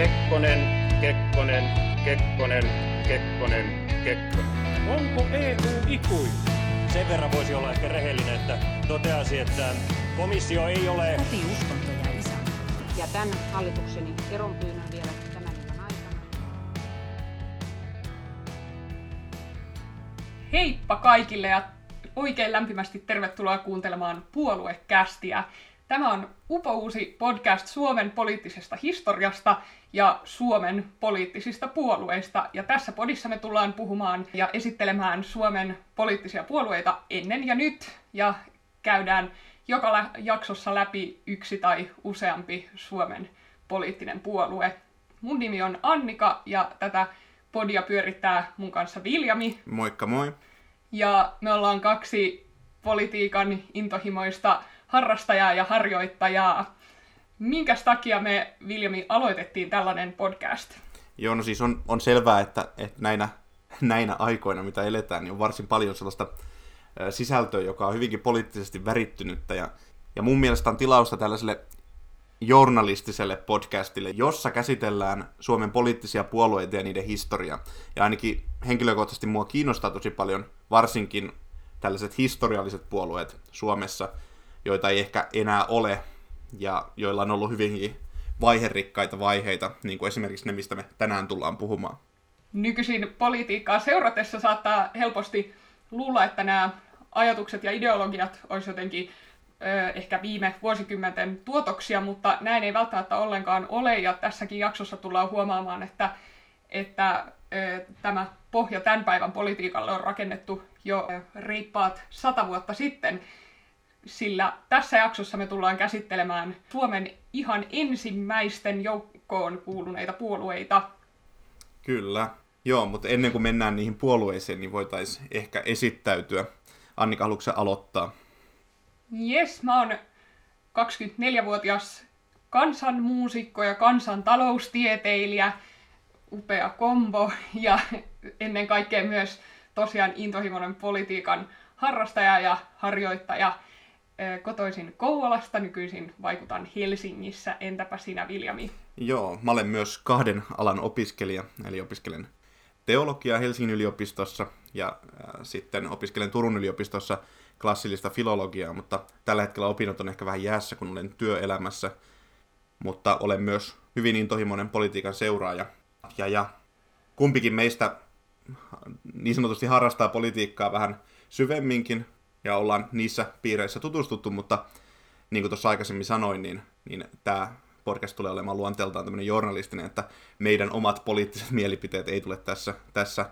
Kekkonen, Kekkonen, Kekkonen, Kekkonen, Kekkonen. Onko EU ikuinen? Sen verran voisi olla ehkä rehellinen, että toteasi, että komissio ei ole... Koti, uskonto ja isä. Ja tämän hallitukseni eronpyynnön vielä tämän illan aikana. Heippa kaikille ja oikein lämpimästi tervetuloa kuuntelemaan Puoluekästiä. Tämä on upouusi podcast Suomen poliittisesta historiasta ja Suomen poliittisista puolueista. Ja tässä podissa me tullaan puhumaan ja esittelemään Suomen poliittisia puolueita ennen ja nyt. Ja käydään joka lä- jaksossa läpi yksi tai useampi Suomen poliittinen puolue. Mun nimi on Annika ja tätä podia pyörittää mun kanssa Viljami. Moikka moi. Ja me ollaan kaksi politiikan intohimoista harrastajaa ja harjoittajaa. Minkäs takia me, Viljami, aloitettiin tällainen podcast? Joo, no siis on, on selvää, että, että näinä, näinä aikoina, mitä eletään, niin on varsin paljon sellaista sisältöä, joka on hyvinkin poliittisesti värittynyttä. Ja, ja mun mielestä on tilausta tällaiselle journalistiselle podcastille, jossa käsitellään Suomen poliittisia puolueita ja niiden historiaa. Ja ainakin henkilökohtaisesti mua kiinnostaa tosi paljon varsinkin tällaiset historialliset puolueet Suomessa, joita ei ehkä enää ole, ja joilla on ollut hyvinkin vaiherikkaita vaiheita, niin kuin esimerkiksi ne, mistä me tänään tullaan puhumaan. Nykyisin politiikkaa seuratessa saattaa helposti luulla, että nämä ajatukset ja ideologiat olisi jotenkin ö, ehkä viime vuosikymmenten tuotoksia, mutta näin ei välttämättä ollenkaan ole, ja tässäkin jaksossa tullaan huomaamaan, että, että ö, tämä pohja tämän päivän politiikalle on rakennettu jo reippaat sata vuotta sitten, sillä tässä jaksossa me tullaan käsittelemään Suomen ihan ensimmäisten joukkoon kuuluneita puolueita. Kyllä. Joo, mutta ennen kuin mennään niihin puolueisiin, niin voitaisiin ehkä esittäytyä. Annika, haluatko aloittaa? Jes, mä oon 24-vuotias kansanmuusikko ja kansantaloustieteilijä, upea kombo ja ennen kaikkea myös tosiaan intohimoinen politiikan harrastaja ja harjoittaja. Kotoisin Kouvolasta, nykyisin vaikutan Helsingissä. Entäpä sinä, Viljami? Joo, mä olen myös kahden alan opiskelija, eli opiskelen teologiaa Helsingin yliopistossa ja sitten opiskelen Turun yliopistossa klassillista filologiaa, mutta tällä hetkellä opinnot on ehkä vähän jäässä, kun olen työelämässä, mutta olen myös hyvin intohimoinen politiikan seuraaja. Ja, ja kumpikin meistä niin sanotusti harrastaa politiikkaa vähän syvemminkin, ja ollaan niissä piireissä tutustuttu, mutta niin kuin tuossa aikaisemmin sanoin, niin, niin tämä podcast tulee olemaan luonteeltaan tämmöinen journalistinen, että meidän omat poliittiset mielipiteet ei tule tässä, tässä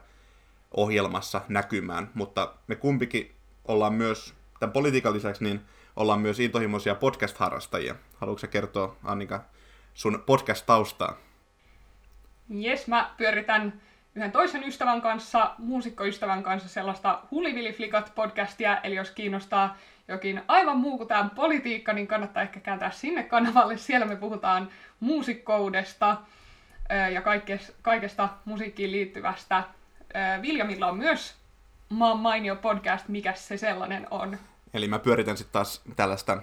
ohjelmassa näkymään, mutta me kumpikin ollaan myös, tämän politiikan lisäksi, niin ollaan myös intohimoisia podcast-harrastajia. Haluatko kertoa, Annika, sun podcast-taustaa? Jes, mä pyöritän yhden toisen ystävän kanssa, muusikkoystävän kanssa sellaista Huliviliflikat podcastia, eli jos kiinnostaa jokin aivan muu kuin tämä politiikka, niin kannattaa ehkä kääntää sinne kanavalle. Siellä me puhutaan muusikkoudesta ja kaikesta, musiikkiin liittyvästä. Viljamilla on myös maan mainio podcast, mikä se sellainen on. Eli mä pyöritän sitten taas tällaista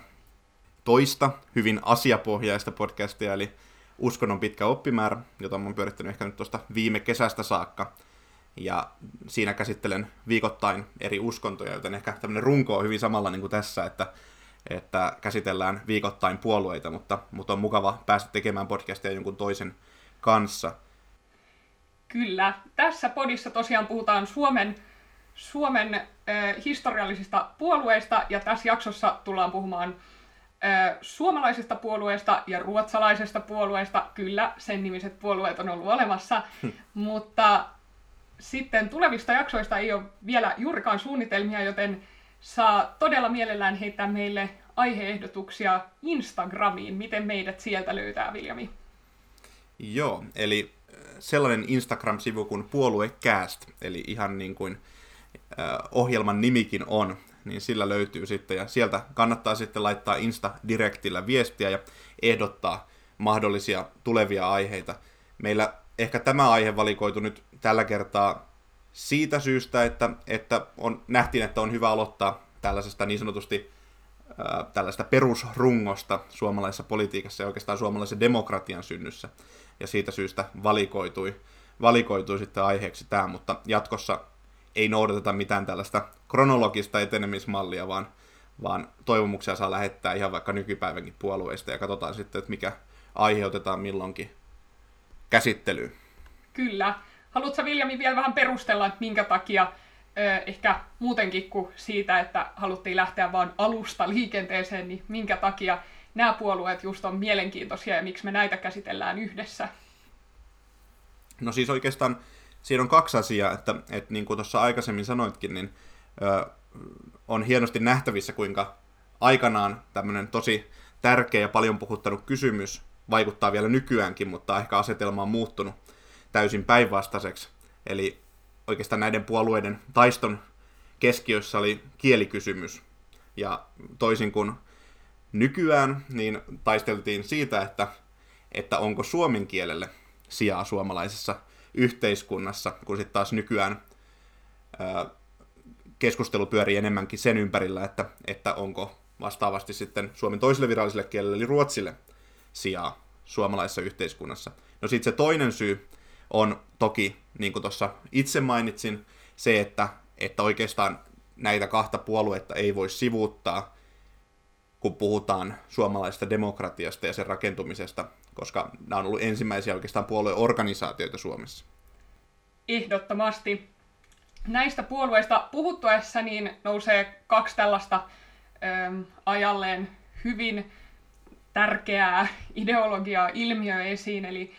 toista, hyvin asiapohjaista podcastia, eli Uskonnon pitkä oppimäärä, jota oon pyörittänyt ehkä nyt tuosta viime kesästä saakka. Ja siinä käsittelen viikoittain eri uskontoja, joten ehkä tämmöinen runko on hyvin samalla niin kuin tässä, että, että käsitellään viikoittain puolueita, mutta, mutta on mukava päästä tekemään podcastia jonkun toisen kanssa. Kyllä. Tässä podissa tosiaan puhutaan Suomen, Suomen äh, historiallisista puolueista, ja tässä jaksossa tullaan puhumaan suomalaisesta puolueesta ja ruotsalaisesta puolueesta. Kyllä, sen nimiset puolueet on ollut olemassa, mutta sitten tulevista jaksoista ei ole vielä juurikaan suunnitelmia, joten saa todella mielellään heittää meille aiheehdotuksia Instagramiin. Miten meidät sieltä löytää, Viljami? Joo, eli sellainen Instagram-sivu kuin Puoluecast, eli ihan niin kuin ohjelman nimikin on, niin sillä löytyy sitten, ja sieltä kannattaa sitten laittaa Insta-direktillä viestiä ja ehdottaa mahdollisia tulevia aiheita. Meillä ehkä tämä aihe valikoitu nyt tällä kertaa siitä syystä, että, että on, nähtiin, että on hyvä aloittaa tällaisesta niin sanotusti tällaista perusrungosta suomalaisessa politiikassa ja oikeastaan suomalaisen demokratian synnyssä. Ja siitä syystä valikoitui, valikoitui sitten aiheeksi tämä, mutta jatkossa ei noudateta mitään tällaista kronologista etenemismallia, vaan, vaan toivomuksia saa lähettää ihan vaikka nykypäivänkin puolueista ja katsotaan sitten, että mikä aihe otetaan milloinkin käsittelyyn. Kyllä. Haluatko Viljami vielä vähän perustella, että minkä takia ehkä muutenkin kuin siitä, että haluttiin lähteä vain alusta liikenteeseen, niin minkä takia nämä puolueet just on mielenkiintoisia ja miksi me näitä käsitellään yhdessä? No siis oikeastaan siinä on kaksi asiaa, että, että niin kuin tuossa aikaisemmin sanoitkin, niin ö, on hienosti nähtävissä, kuinka aikanaan tämmöinen tosi tärkeä ja paljon puhuttanut kysymys vaikuttaa vielä nykyäänkin, mutta ehkä asetelma on muuttunut täysin päinvastaiseksi. Eli oikeastaan näiden puolueiden taiston keskiössä oli kielikysymys. Ja toisin kuin nykyään, niin taisteltiin siitä, että, että onko suomen kielelle sijaa suomalaisessa yhteiskunnassa, kun sitten taas nykyään ää, keskustelu pyörii enemmänkin sen ympärillä, että, että onko vastaavasti sitten Suomen toiselle viralliselle kielelle, eli ruotsille, sijaa suomalaisessa yhteiskunnassa. No sitten se toinen syy on toki, niin kuin tuossa itse mainitsin, se, että, että oikeastaan näitä kahta puoluetta ei voi sivuuttaa, kun puhutaan suomalaisesta demokratiasta ja sen rakentumisesta, koska nämä on ollut ensimmäisiä oikeastaan puolueorganisaatioita Suomessa. Ehdottomasti. Näistä puolueista puhuttuessa niin nousee kaksi tällaista ö, ajalleen hyvin tärkeää ideologiaa ilmiö esiin, eli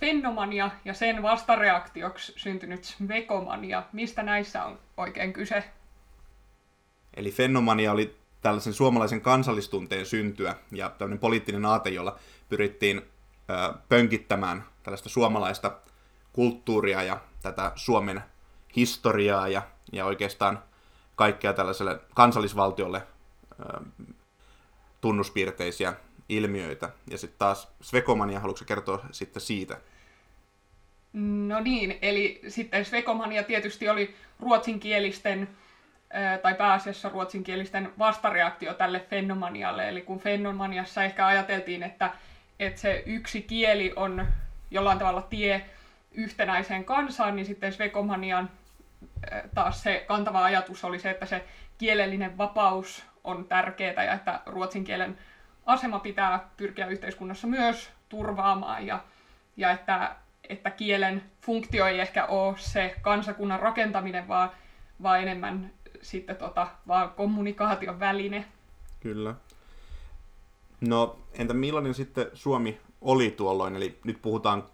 fennomania ja sen vastareaktioksi syntynyt svekomania. Mistä näissä on oikein kyse? Eli fennomania oli tällaisen suomalaisen kansallistunteen syntyä ja tämmöinen poliittinen aate, jolla pyrittiin pönkittämään tällaista suomalaista kulttuuria ja tätä Suomen historiaa ja, ja oikeastaan kaikkea tällaiselle kansallisvaltiolle tunnuspiirteisiä ilmiöitä. Ja sitten taas Svekomania, haluatko kertoa sitten siitä? No niin, eli sitten Svekomania tietysti oli ruotsinkielisten tai pääasiassa ruotsinkielisten vastareaktio tälle fenomanialle. Eli kun fenomaniassa ehkä ajateltiin, että, että se yksi kieli on jollain tavalla tie yhtenäiseen kansaan, niin sitten Svekomanian taas se kantava ajatus oli se, että se kielellinen vapaus on tärkeää ja että ruotsin kielen asema pitää pyrkiä yhteiskunnassa myös turvaamaan ja, ja että, että kielen funktio ei ehkä ole se kansakunnan rakentaminen, vaan, vaan enemmän sitten tota, vaan kommunikaation väline. Kyllä. No entä millainen sitten Suomi oli tuolloin? Eli nyt puhutaan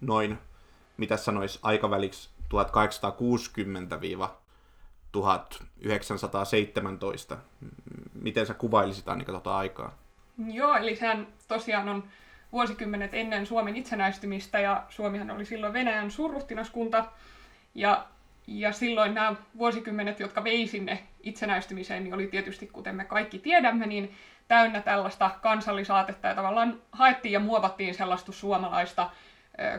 noin, mitä sanoisi, aikaväliksi 1860-1917. Miten sä kuvailisit Annika tuota aikaa? Joo, eli sehän tosiaan on vuosikymmenet ennen Suomen itsenäistymistä ja Suomihan oli silloin Venäjän suurruhtinaskunta ja, ja silloin nämä vuosikymmenet, jotka vei sinne itsenäistymiseen, niin oli tietysti, kuten me kaikki tiedämme, niin täynnä tällaista kansallisaatetta ja tavallaan haettiin ja muovattiin sellaista suomalaista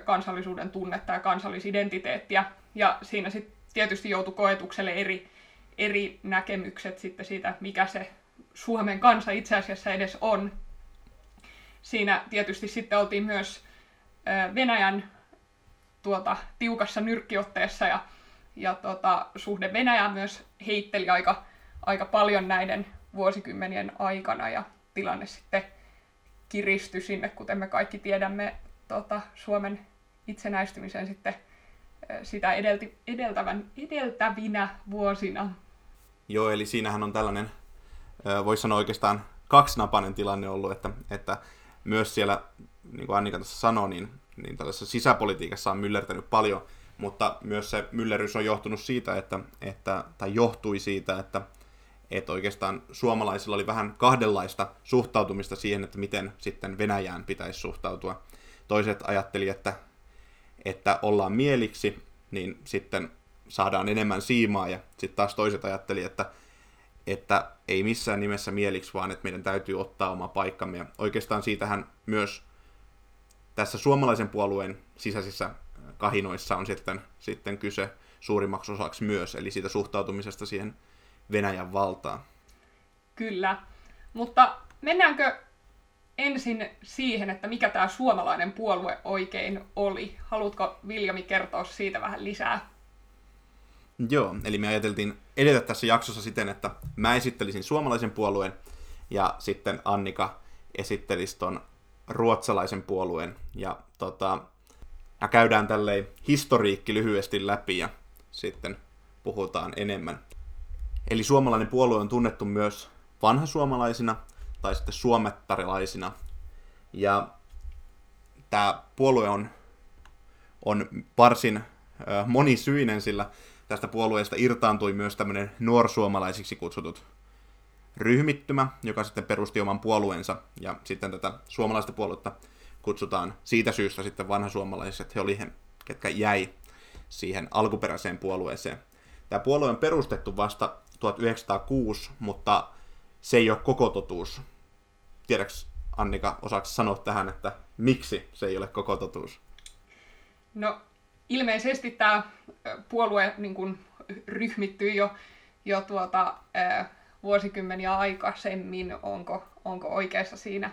kansallisuuden tunnetta ja kansallisidentiteettiä. Ja siinä sitten tietysti joutui koetukselle eri, eri näkemykset sitten siitä, mikä se Suomen kansa itse asiassa edes on. Siinä tietysti sitten oltiin myös Venäjän tuota, tiukassa nyrkkiotteessa ja, ja tuota, suhde Venäjään myös heitteli aika, aika paljon näiden vuosikymmenien aikana ja tilanne sitten kiristyi sinne, kuten me kaikki tiedämme tuota, Suomen itsenäistymisen sitten sitä edelti, edeltävän, edeltävinä vuosina. Joo, eli siinähän on tällainen voisi sanoa oikeastaan kaksinapainen tilanne ollut, että, että myös siellä, niin kuin Annika tässä sanoi, niin, niin tällaisessa sisäpolitiikassa on myllertänyt paljon, mutta myös se myllerys on johtunut siitä, että, että tai johtui siitä, että, että oikeastaan suomalaisilla oli vähän kahdenlaista suhtautumista siihen, että miten sitten Venäjään pitäisi suhtautua. Toiset ajatteli, että, että ollaan mieliksi, niin sitten saadaan enemmän siimaa, ja sitten taas toiset ajatteli, että että ei missään nimessä mieliksi, vaan että meidän täytyy ottaa oma paikkamme. Ja oikeastaan siitähän myös tässä suomalaisen puolueen sisäisissä kahinoissa on sitten, sitten kyse suurimmaksi osaksi myös, eli siitä suhtautumisesta siihen Venäjän valtaan. Kyllä. Mutta mennäänkö ensin siihen, että mikä tämä suomalainen puolue oikein oli? Haluatko Viljami kertoa siitä vähän lisää? Joo, eli me ajateltiin edetä tässä jaksossa siten, että mä esittelisin suomalaisen puolueen ja sitten Annika esittelisi ton ruotsalaisen puolueen. Ja tota, ja käydään tälleen historiikki lyhyesti läpi ja sitten puhutaan enemmän. Eli suomalainen puolue on tunnettu myös vanhasuomalaisina tai sitten suomettarilaisina. Ja tämä puolue on, on varsin monisyinen, sillä tästä puolueesta irtaantui myös tämmöinen nuorsuomalaisiksi kutsutut ryhmittymä, joka sitten perusti oman puolueensa, ja sitten tätä suomalaista puoluetta kutsutaan siitä syystä sitten vanhasuomalaiset, he oli he, ketkä jäi siihen alkuperäiseen puolueeseen. Tämä puolue on perustettu vasta 1906, mutta se ei ole koko totuus. Tiedäks Annika, osaako sanoa tähän, että miksi se ei ole koko totuus? No ilmeisesti tämä puolue niin kuin, ryhmittyi jo, jo tuota, ää, vuosikymmeniä aikaisemmin. Onko, onko oikeassa siinä?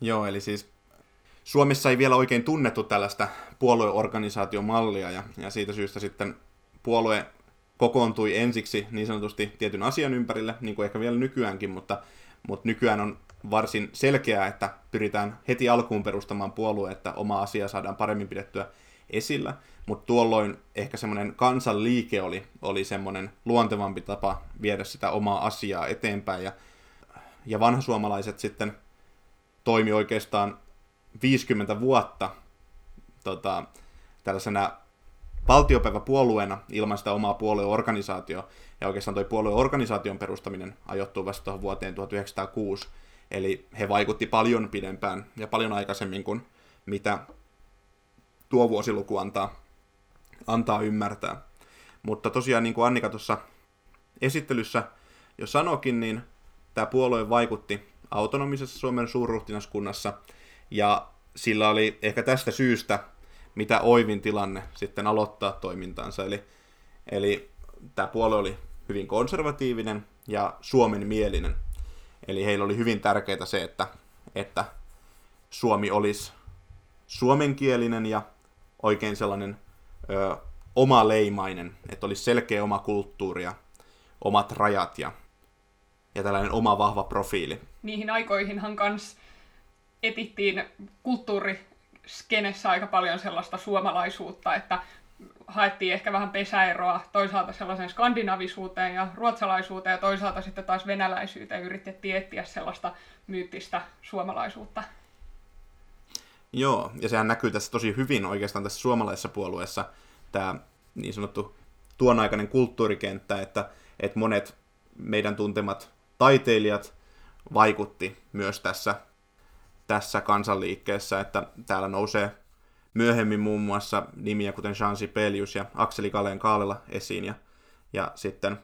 Joo, eli siis Suomessa ei vielä oikein tunnettu tällaista puolueorganisaatiomallia ja, ja siitä syystä sitten puolue kokoontui ensiksi niin sanotusti tietyn asian ympärille, niin kuin ehkä vielä nykyäänkin, mutta, mutta nykyään on varsin selkeää, että pyritään heti alkuun perustamaan puolue, että oma asia saadaan paremmin pidettyä esillä, mutta tuolloin ehkä semmoinen kansanliike oli, oli semmoinen luontevampi tapa viedä sitä omaa asiaa eteenpäin, ja, ja vanhasuomalaiset sitten toimi oikeastaan 50 vuotta tota, tällaisena valtiopäiväpuolueena ilman sitä omaa puolueorganisaatio. Ja oikeastaan tuo puolueorganisaation perustaminen ajoittuu vasta tuohon vuoteen 1906. Eli he vaikutti paljon pidempään ja paljon aikaisemmin kuin mitä tuo vuosiluku antaa, antaa ymmärtää. Mutta tosiaan niin kuin Annika tuossa esittelyssä jo sanokin, niin tämä puolue vaikutti autonomisessa Suomen suurruhtinaskunnassa – ja sillä oli ehkä tästä syystä mitä oivin tilanne sitten aloittaa toimintaansa. Eli, eli tämä puolue oli hyvin konservatiivinen ja Suomen mielinen. Eli heillä oli hyvin tärkeää se, että, että Suomi olisi suomenkielinen ja oikein sellainen ö, omaleimainen, että olisi selkeä oma kulttuuri ja omat rajat ja, ja tällainen oma vahva profiili. Niihin aikoihinhan kans etittiin kulttuuriskenessä aika paljon sellaista suomalaisuutta, että haettiin ehkä vähän pesäeroa toisaalta sellaisen skandinavisuuteen ja ruotsalaisuuteen ja toisaalta sitten taas venäläisyyteen yritettiin etsiä sellaista myyttistä suomalaisuutta. Joo, ja sehän näkyy tässä tosi hyvin oikeastaan tässä suomalaisessa puolueessa tämä niin sanottu tuon aikainen kulttuurikenttä, että, että monet meidän tuntemat taiteilijat vaikutti myös tässä tässä kansanliikkeessä, että täällä nousee myöhemmin muun muassa nimiä kuten Jean Sibelius ja Akseli Kaleen Kaalela esiin, ja, ja sitten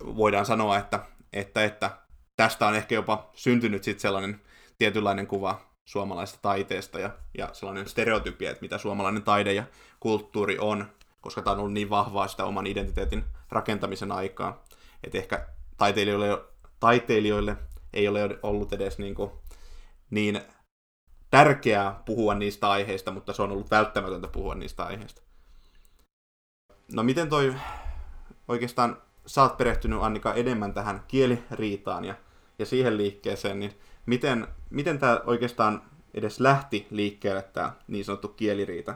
voidaan sanoa, että, että, että tästä on ehkä jopa syntynyt sitten sellainen tietynlainen kuva suomalaisesta taiteesta ja, ja sellainen stereotypia, että mitä suomalainen taide ja kulttuuri on, koska tämä on ollut niin vahvaa sitä oman identiteetin rakentamisen aikaa, että ehkä taiteilijoille, taiteilijoille ei ole ollut edes niin kuin niin tärkeää puhua niistä aiheista, mutta se on ollut välttämätöntä puhua niistä aiheista. No miten toi oikeastaan, sä oot perehtynyt Annika enemmän tähän kieliriitaan ja, ja siihen liikkeeseen, niin miten, miten tämä oikeastaan edes lähti liikkeelle tämä niin sanottu kieliriita?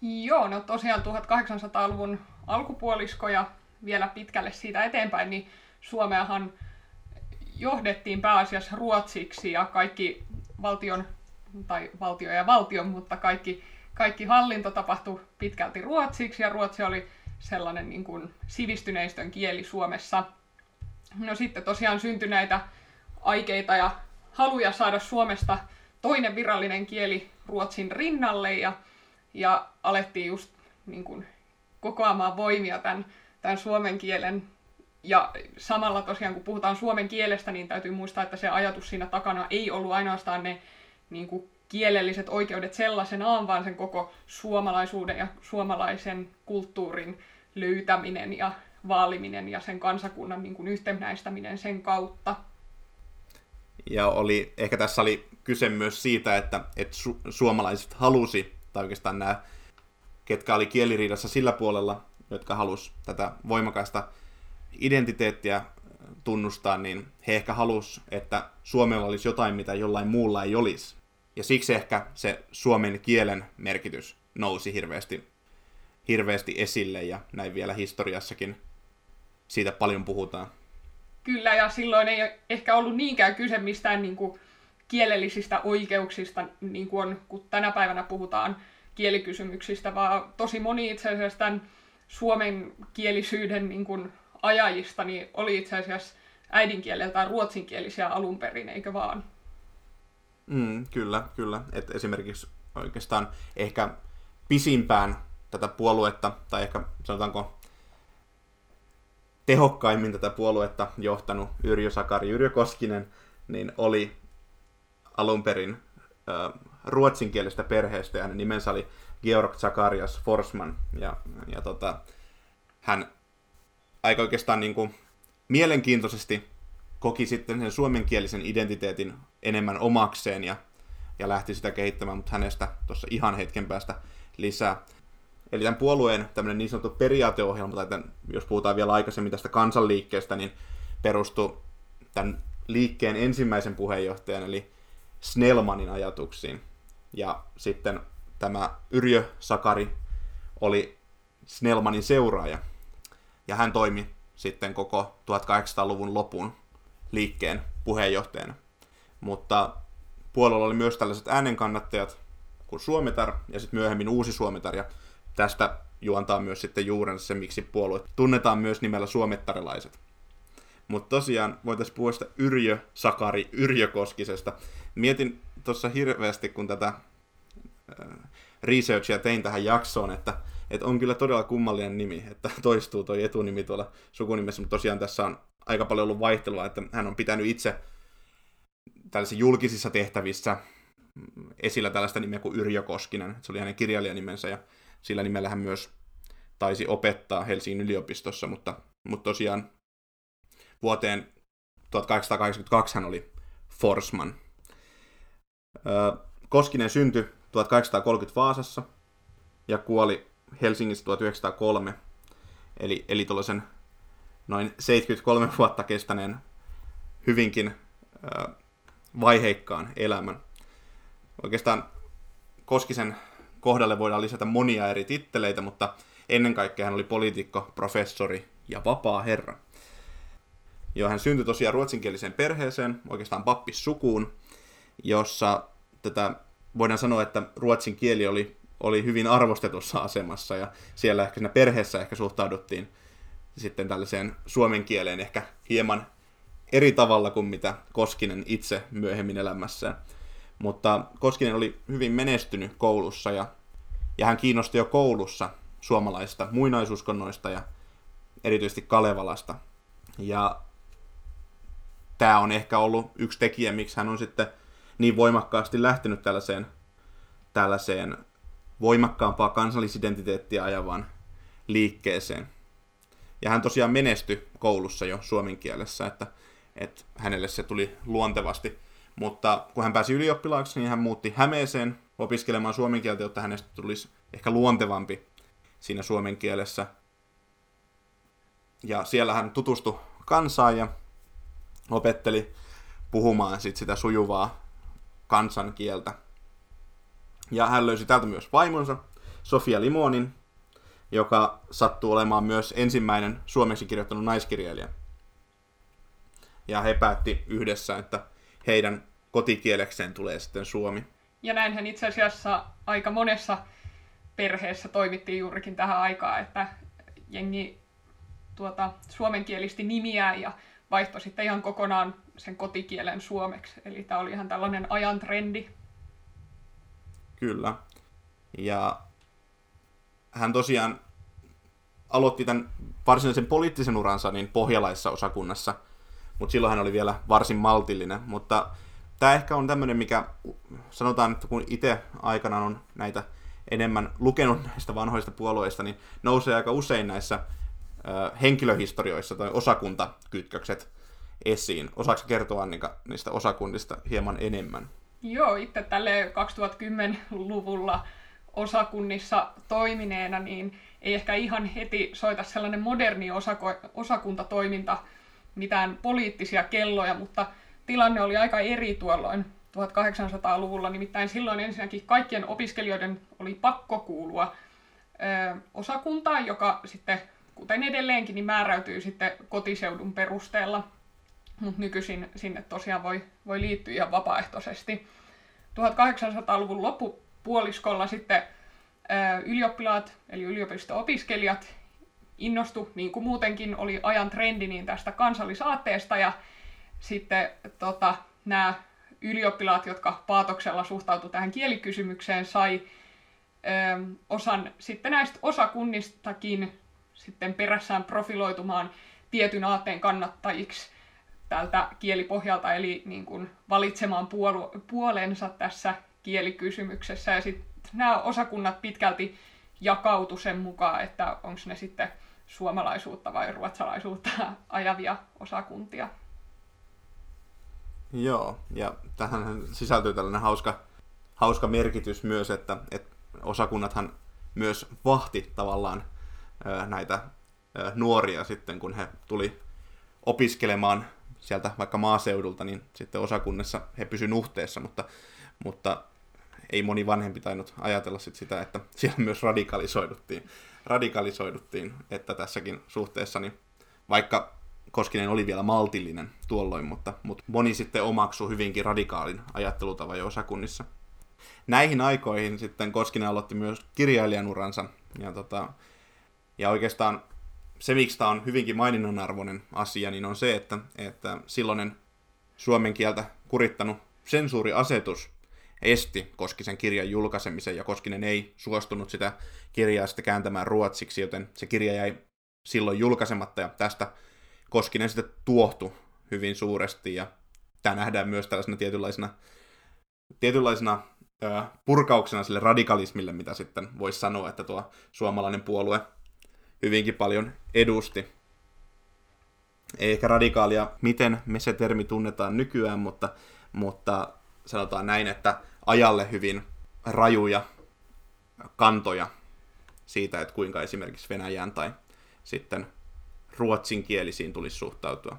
Joo, no tosiaan 1800-luvun alkupuolisko ja vielä pitkälle siitä eteenpäin, niin Suomeahan johdettiin pääasiassa ruotsiksi ja kaikki valtion, tai valtio ja valtio, mutta kaikki, kaikki hallinto tapahtui pitkälti ruotsiksi ja ruotsi oli sellainen niin kuin sivistyneistön kieli Suomessa. No sitten tosiaan syntyneitä aikeita ja haluja saada Suomesta toinen virallinen kieli Ruotsin rinnalle ja, ja alettiin just niin kuin, kokoamaan voimia tämän, tämän suomen kielen ja samalla tosiaan, kun puhutaan suomen kielestä, niin täytyy muistaa, että se ajatus siinä takana ei ollut ainoastaan ne niin kuin kielelliset oikeudet sellaisenaan, vaan sen koko suomalaisuuden ja suomalaisen kulttuurin löytäminen ja vaaliminen ja sen kansakunnan niin kuin yhtenäistäminen sen kautta. Ja oli, ehkä tässä oli kyse myös siitä, että, että su- suomalaiset halusi, tai oikeastaan nämä, ketkä oli kieliriidassa sillä puolella, jotka halusi tätä voimakasta identiteettiä tunnustaa, niin he ehkä halus, että Suomella olisi jotain, mitä jollain muulla ei olisi. Ja siksi ehkä se suomen kielen merkitys nousi hirveästi, hirveästi esille ja näin vielä historiassakin siitä paljon puhutaan. Kyllä, ja silloin ei ehkä ollut niinkään kyse mistään niin kuin kielellisistä oikeuksista, niin kuin on, kun tänä päivänä puhutaan kielikysymyksistä, vaan tosi moni itse asiassa tämän suomen kielisyyden niin kuin ajajista niin oli itse asiassa äidinkieleltään ruotsinkielisiä alun perin, eikö vaan? Mm, kyllä, kyllä. Et esimerkiksi oikeastaan ehkä pisimpään tätä puoluetta, tai ehkä sanotaanko tehokkaimmin tätä puoluetta johtanut Yrjö Sakari Yrjö Koskinen, niin oli alun perin äh, ruotsinkielistä perheestä, ja hänen nimensä oli Georg Zacharias Forsman, ja, ja tota, hän aika oikeastaan niin kuin mielenkiintoisesti koki sitten sen suomenkielisen identiteetin enemmän omakseen ja, ja lähti sitä kehittämään, mutta hänestä tuossa ihan hetken päästä lisää. Eli tämän puolueen tämmöinen niin sanottu periaateohjelma, tai tämän, jos puhutaan vielä aikaisemmin tästä kansanliikkeestä, niin perustui tämän liikkeen ensimmäisen puheenjohtajan, eli Snellmanin ajatuksiin. Ja sitten tämä Yrjö Sakari oli Snellmanin seuraaja. Ja hän toimi sitten koko 1800-luvun lopun liikkeen puheenjohtajana. Mutta puolella oli myös tällaiset äänenkannattajat kuin Suometar ja sitten myöhemmin Uusi Suometar. Ja tästä juontaa myös sitten juurensa se, miksi puolue tunnetaan myös nimellä suomettarilaiset. Mutta tosiaan voitaisiin puhua sitä Yrjö Sakari Yrjö Koskisesta. Mietin tuossa hirveästi, kun tätä researchia tein tähän jaksoon, että, että on kyllä todella kummallinen nimi, että toistuu tuo etunimi tuolla sukunimessä, mutta tosiaan tässä on aika paljon ollut vaihtelua, että hän on pitänyt itse tällaisissa julkisissa tehtävissä esillä tällaista nimeä kuin Yrjö Koskinen. Se oli hänen kirjailijanimensä ja sillä nimellä hän myös taisi opettaa Helsingin yliopistossa, mutta, mutta tosiaan vuoteen 1882 hän oli Forsman. Koskinen syntyi 1830 Vaasassa ja kuoli Helsingissä 1903, eli, eli tuollaisen noin 73 vuotta kestäneen hyvinkin äh, vaiheikkaan elämän. Oikeastaan Koskisen kohdalle voidaan lisätä monia eri titteleitä, mutta ennen kaikkea hän oli poliitikko, professori ja vapaa herra. Jo hän syntyi tosiaan ruotsinkieliseen perheeseen, oikeastaan pappissukuun, jossa tätä voidaan sanoa, että ruotsin kieli oli, oli hyvin arvostetussa asemassa ja siellä ehkä siinä perheessä ehkä suhtauduttiin sitten tällaiseen suomen kieleen ehkä hieman eri tavalla kuin mitä Koskinen itse myöhemmin elämässään. Mutta Koskinen oli hyvin menestynyt koulussa ja, ja hän kiinnosti jo koulussa suomalaisista muinaisuuskonnoista ja erityisesti Kalevalasta. Ja tämä on ehkä ollut yksi tekijä, miksi hän on sitten niin voimakkaasti lähtenyt tällaiseen, tällaiseen voimakkaampaa kansallisidentiteettiä ajavan liikkeeseen. Ja hän tosiaan menestyi koulussa jo suomen kielessä, että, että hänelle se tuli luontevasti. Mutta kun hän pääsi ylioppilaaksi, niin hän muutti Hämeeseen opiskelemaan suomen kieltä, jotta hänestä tulisi ehkä luontevampi siinä suomen kielessä. Ja siellä hän tutustui kansaan ja opetteli puhumaan sit sitä sujuvaa kansankieltä. Ja hän löysi täältä myös vaimonsa, Sofia Limonin, joka sattuu olemaan myös ensimmäinen suomeksi kirjoittanut naiskirjailija. Ja he päätti yhdessä, että heidän kotikielekseen tulee sitten suomi. Ja näinhän itse asiassa aika monessa perheessä toimittiin juurikin tähän aikaan, että jengi tuota, suomenkielisti nimiä ja vaihtoi sitten ihan kokonaan sen kotikielen suomeksi. Eli tämä oli ihan tällainen ajan trendi. Kyllä. Ja hän tosiaan aloitti tämän varsinaisen poliittisen uransa niin pohjalaissa osakunnassa, mutta silloin hän oli vielä varsin maltillinen. Mutta tämä ehkä on tämmöinen, mikä sanotaan, että kun itse aikana on näitä enemmän lukenut näistä vanhoista puolueista, niin nousee aika usein näissä henkilöhistorioissa tai osakuntakytkökset esiin. Osaatko kertoa Annika niistä osakunnista hieman enemmän? Joo, itse tälle 2010-luvulla osakunnissa toimineena, niin ei ehkä ihan heti soita sellainen moderni osako- osakuntatoiminta, mitään poliittisia kelloja, mutta tilanne oli aika eri tuolloin 1800-luvulla, nimittäin silloin ensinnäkin kaikkien opiskelijoiden oli pakko kuulua ö, osakuntaan, joka sitten, kuten edelleenkin, niin määräytyy sitten kotiseudun perusteella, mutta nykyisin sinne tosiaan voi, voi liittyä ihan vapaaehtoisesti. 1800-luvun loppupuoliskolla sitten ylioppilaat, eli yliopisto-opiskelijat, innostu, niin kuin muutenkin oli ajan trendi, niin tästä kansallisaatteesta ja sitten tota, nämä ylioppilaat, jotka paatoksella suhtautuivat tähän kielikysymykseen, sai ö, osan sitten näistä osakunnistakin sitten perässään profiloitumaan tietyn aatteen kannattajiksi tältä kielipohjalta, eli niin kuin valitsemaan puolu- puolensa tässä kielikysymyksessä. Ja sitten nämä osakunnat pitkälti jakautu sen mukaan, että onko ne sitten suomalaisuutta vai ruotsalaisuutta ajavia osakuntia. Joo, ja tähän sisältyy tällainen hauska, hauska merkitys myös, että, että osakunnathan myös vahti tavallaan näitä nuoria sitten, kun he tuli opiskelemaan sieltä vaikka maaseudulta, niin sitten osakunnassa he pysyivät nuhteessa, mutta, mutta ei moni vanhempi tainnut ajatella sit sitä, että siellä myös radikalisoiduttiin, radikalisoiduttiin että tässäkin suhteessa, niin vaikka Koskinen oli vielä maltillinen tuolloin, mutta, mutta moni sitten omaksui hyvinkin radikaalin ajattelutavan jo osakunnissa. Näihin aikoihin sitten Koskinen aloitti myös kirjailijan uransa, ja, tota, ja oikeastaan se, miksi tämä on hyvinkin maininnan arvoinen asia, niin on se, että, että silloinen suomen kieltä kurittanut sensuuriasetus esti Koskisen kirjan julkaisemisen, ja Koskinen ei suostunut sitä kirjaa sitten kääntämään ruotsiksi, joten se kirja jäi silloin julkaisematta, ja tästä Koskinen sitten tuohtu hyvin suuresti, ja tämä nähdään myös tällaisena tietynlaisena, tietynlaisena purkauksena sille radikalismille, mitä sitten voisi sanoa, että tuo suomalainen puolue hyvinkin paljon edusti. Ei ehkä radikaalia, miten me se termi tunnetaan nykyään, mutta, mutta sanotaan näin, että ajalle hyvin rajuja kantoja siitä, että kuinka esimerkiksi Venäjään tai sitten ruotsinkielisiin tulisi suhtautua.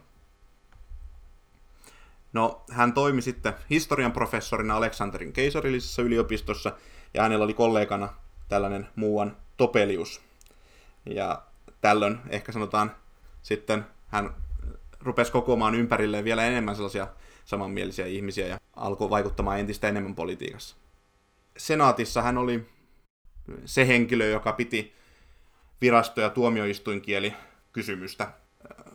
No, hän toimi sitten historian professorina Aleksanterin keisarillisessa yliopistossa, ja hänellä oli kollegana tällainen muuan Topelius. Ja tällöin ehkä sanotaan sitten hän rupesi kokoamaan ympärilleen vielä enemmän sellaisia samanmielisiä ihmisiä ja alkoi vaikuttamaan entistä enemmän politiikassa. Senaatissa hän oli se henkilö, joka piti virasto- ja tuomioistuinkieli kysymystä äh,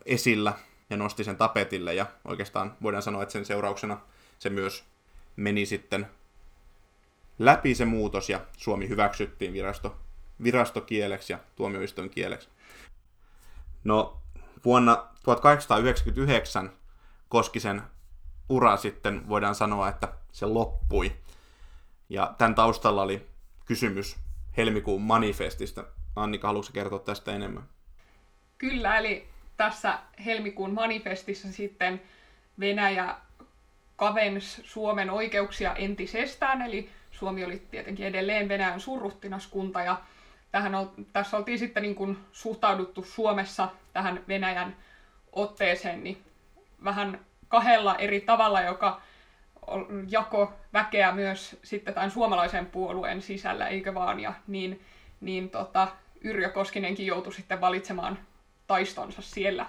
esillä ja nosti sen tapetille ja oikeastaan voidaan sanoa, että sen seurauksena se myös meni sitten läpi se muutos ja Suomi hyväksyttiin virasto, virastokieleksi ja tuomioistuinkieleksi. No vuonna 1899 Koskisen ura sitten voidaan sanoa, että se loppui. Ja tämän taustalla oli kysymys helmikuun manifestista. Annika, haluatko kertoa tästä enemmän? Kyllä, eli tässä helmikuun manifestissa sitten Venäjä kavensi Suomen oikeuksia entisestään, eli Suomi oli tietenkin edelleen Venäjän surruttinaskunta, ja tähän tässä oltiin sitten niin kuin suhtauduttu Suomessa tähän Venäjän otteeseen niin vähän kahdella eri tavalla, joka jako väkeä myös sitten tämän suomalaisen puolueen sisällä, eikö vaan, ja niin, niin tota, Yrjö Koskinenkin joutui sitten valitsemaan taistonsa siellä.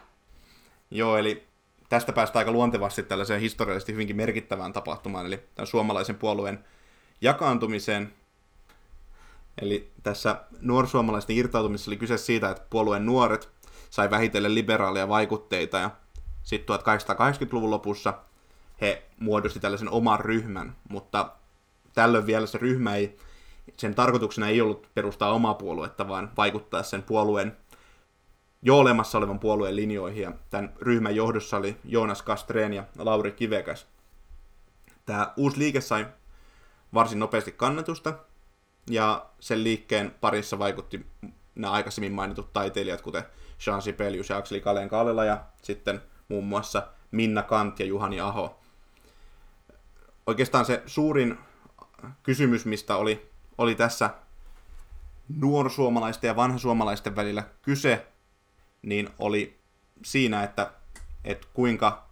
Joo, eli tästä päästään aika luontevasti tällaiseen historiallisesti hyvinkin merkittävään tapahtumaan, eli tämän suomalaisen puolueen jakaantumiseen. Eli tässä nuorsuomalaisten irtautumisessa oli kyse siitä, että puolueen nuoret sai vähitellen liberaaleja vaikutteita, ja sitten 1880-luvun lopussa he muodosti tällaisen oman ryhmän, mutta tällöin vielä se ryhmä ei, sen tarkoituksena ei ollut perustaa omaa puoluetta, vaan vaikuttaa sen puolueen jo olemassa olevan puolueen linjoihin, ja tämän ryhmän johdossa oli Joonas Kastreen ja Lauri Kivekäs. Tämä uusi liike sai varsin nopeasti kannatusta, ja sen liikkeen parissa vaikutti nämä aikaisemmin mainitut taiteilijat, kuten Jean Sibelius ja Akseli Kaleen Kaalila ja sitten muun muassa Minna Kant ja Juhani Aho. Oikeastaan se suurin kysymys, mistä oli, oli tässä nuorsuomalaisten ja vanhasuomalaisten välillä kyse, niin oli siinä, että, että kuinka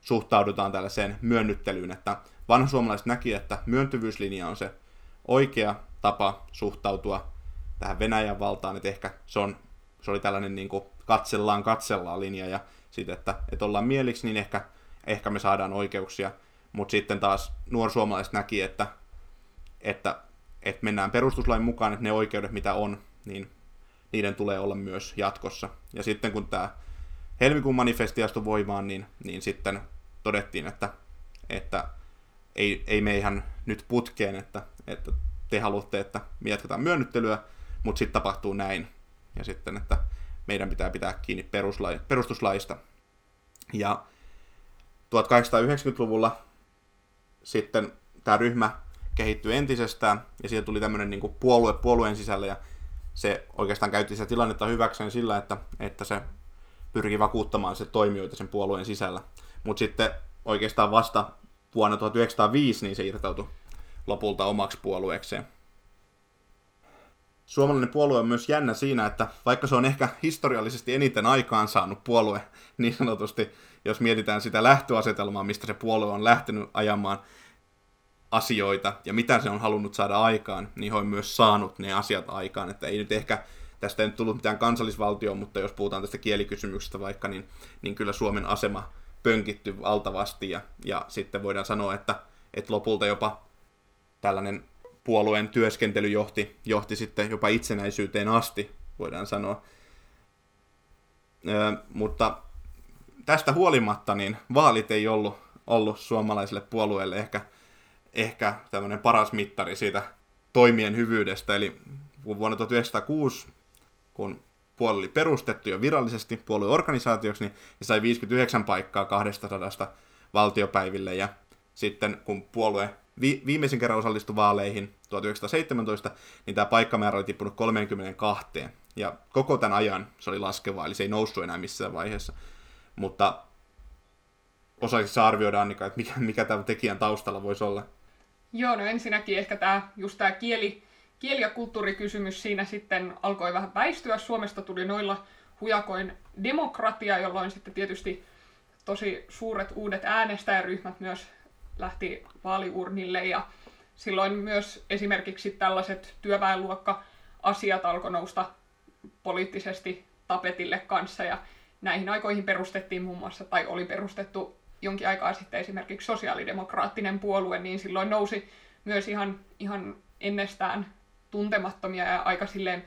suhtaudutaan tällaiseen myönnyttelyyn, että vanhasuomalaiset näki, että myöntyvyyslinja on se oikea tapa suhtautua tähän Venäjän valtaan, että ehkä se, on, se oli tällainen niin kuin katsellaan katsellaan linja ja sitten, että, että ollaan mieliksi, niin ehkä, ehkä me saadaan oikeuksia, mutta sitten taas nuorsuomalaiset näki, että, että, että mennään perustuslain mukaan, että ne oikeudet, mitä on, niin niiden tulee olla myös jatkossa. Ja sitten kun tämä helmikuun manifesti astui voimaan, niin, niin sitten todettiin, että, että ei, ei me ihan nyt putkeen, että, että te haluatte, että me jatketaan myönnyttelyä, mutta sitten tapahtuu näin. Ja sitten, että meidän pitää pitää kiinni peruslai, perustuslaista. Ja 1890-luvulla sitten tämä ryhmä kehittyi entisestään, ja siitä tuli tämmöinen niin puolue puolueen sisällä, ja se oikeastaan käytti sitä tilannetta hyväkseen sillä, että, että se pyrki vakuuttamaan se toimijoita sen puolueen sisällä. Mutta sitten oikeastaan vasta vuonna 1905 niin se irtautui lopulta omaksi puolueekseen. Suomalainen puolue on myös jännä siinä, että vaikka se on ehkä historiallisesti eniten aikaan saanut puolue, niin sanotusti, jos mietitään sitä lähtöasetelmaa, mistä se puolue on lähtenyt ajamaan asioita ja mitä se on halunnut saada aikaan, niin on myös saanut ne asiat aikaan. Että ei nyt ehkä tästä ei nyt tullut mitään kansallisvaltioa, mutta jos puhutaan tästä kielikysymyksestä vaikka, niin, niin kyllä Suomen asema pönkitty valtavasti ja, ja sitten voidaan sanoa, että, että lopulta jopa tällainen puolueen työskentely johti, johti sitten jopa itsenäisyyteen asti, voidaan sanoa. Ö, mutta tästä huolimatta niin vaalit ei ollut, ollut suomalaiselle puolueelle ehkä, ehkä tämmöinen paras mittari siitä toimien hyvyydestä. Eli vuonna 1906, kun puolue oli perustettu jo virallisesti puolueorganisaatioksi, niin se sai 59 paikkaa 200 valtiopäiville. Ja sitten kun puolue vi- viimeisen kerran osallistui vaaleihin 1917, niin tämä paikkamäärä oli tippunut 32. Ja koko tämän ajan se oli laskeva, eli se ei noussut enää missään vaiheessa. Mutta osaisi arvioida, Annika, että mikä, mikä tämän tekijän taustalla voisi olla? Joo, no ensinnäkin ehkä tämä, just tämä kieli, kieli- ja kulttuurikysymys siinä sitten alkoi vähän väistyä. Suomesta tuli noilla hujakoin demokratia, jolloin sitten tietysti tosi suuret uudet äänestäjäryhmät myös lähti vaaliurnille ja silloin myös esimerkiksi tällaiset työväenluokka-asiat alkoi nousta poliittisesti tapetille kanssa ja näihin aikoihin perustettiin muun muassa, tai oli perustettu jonkin aikaa sitten esimerkiksi sosiaalidemokraattinen puolue, niin silloin nousi myös ihan, ihan ennestään tuntemattomia ja aika silleen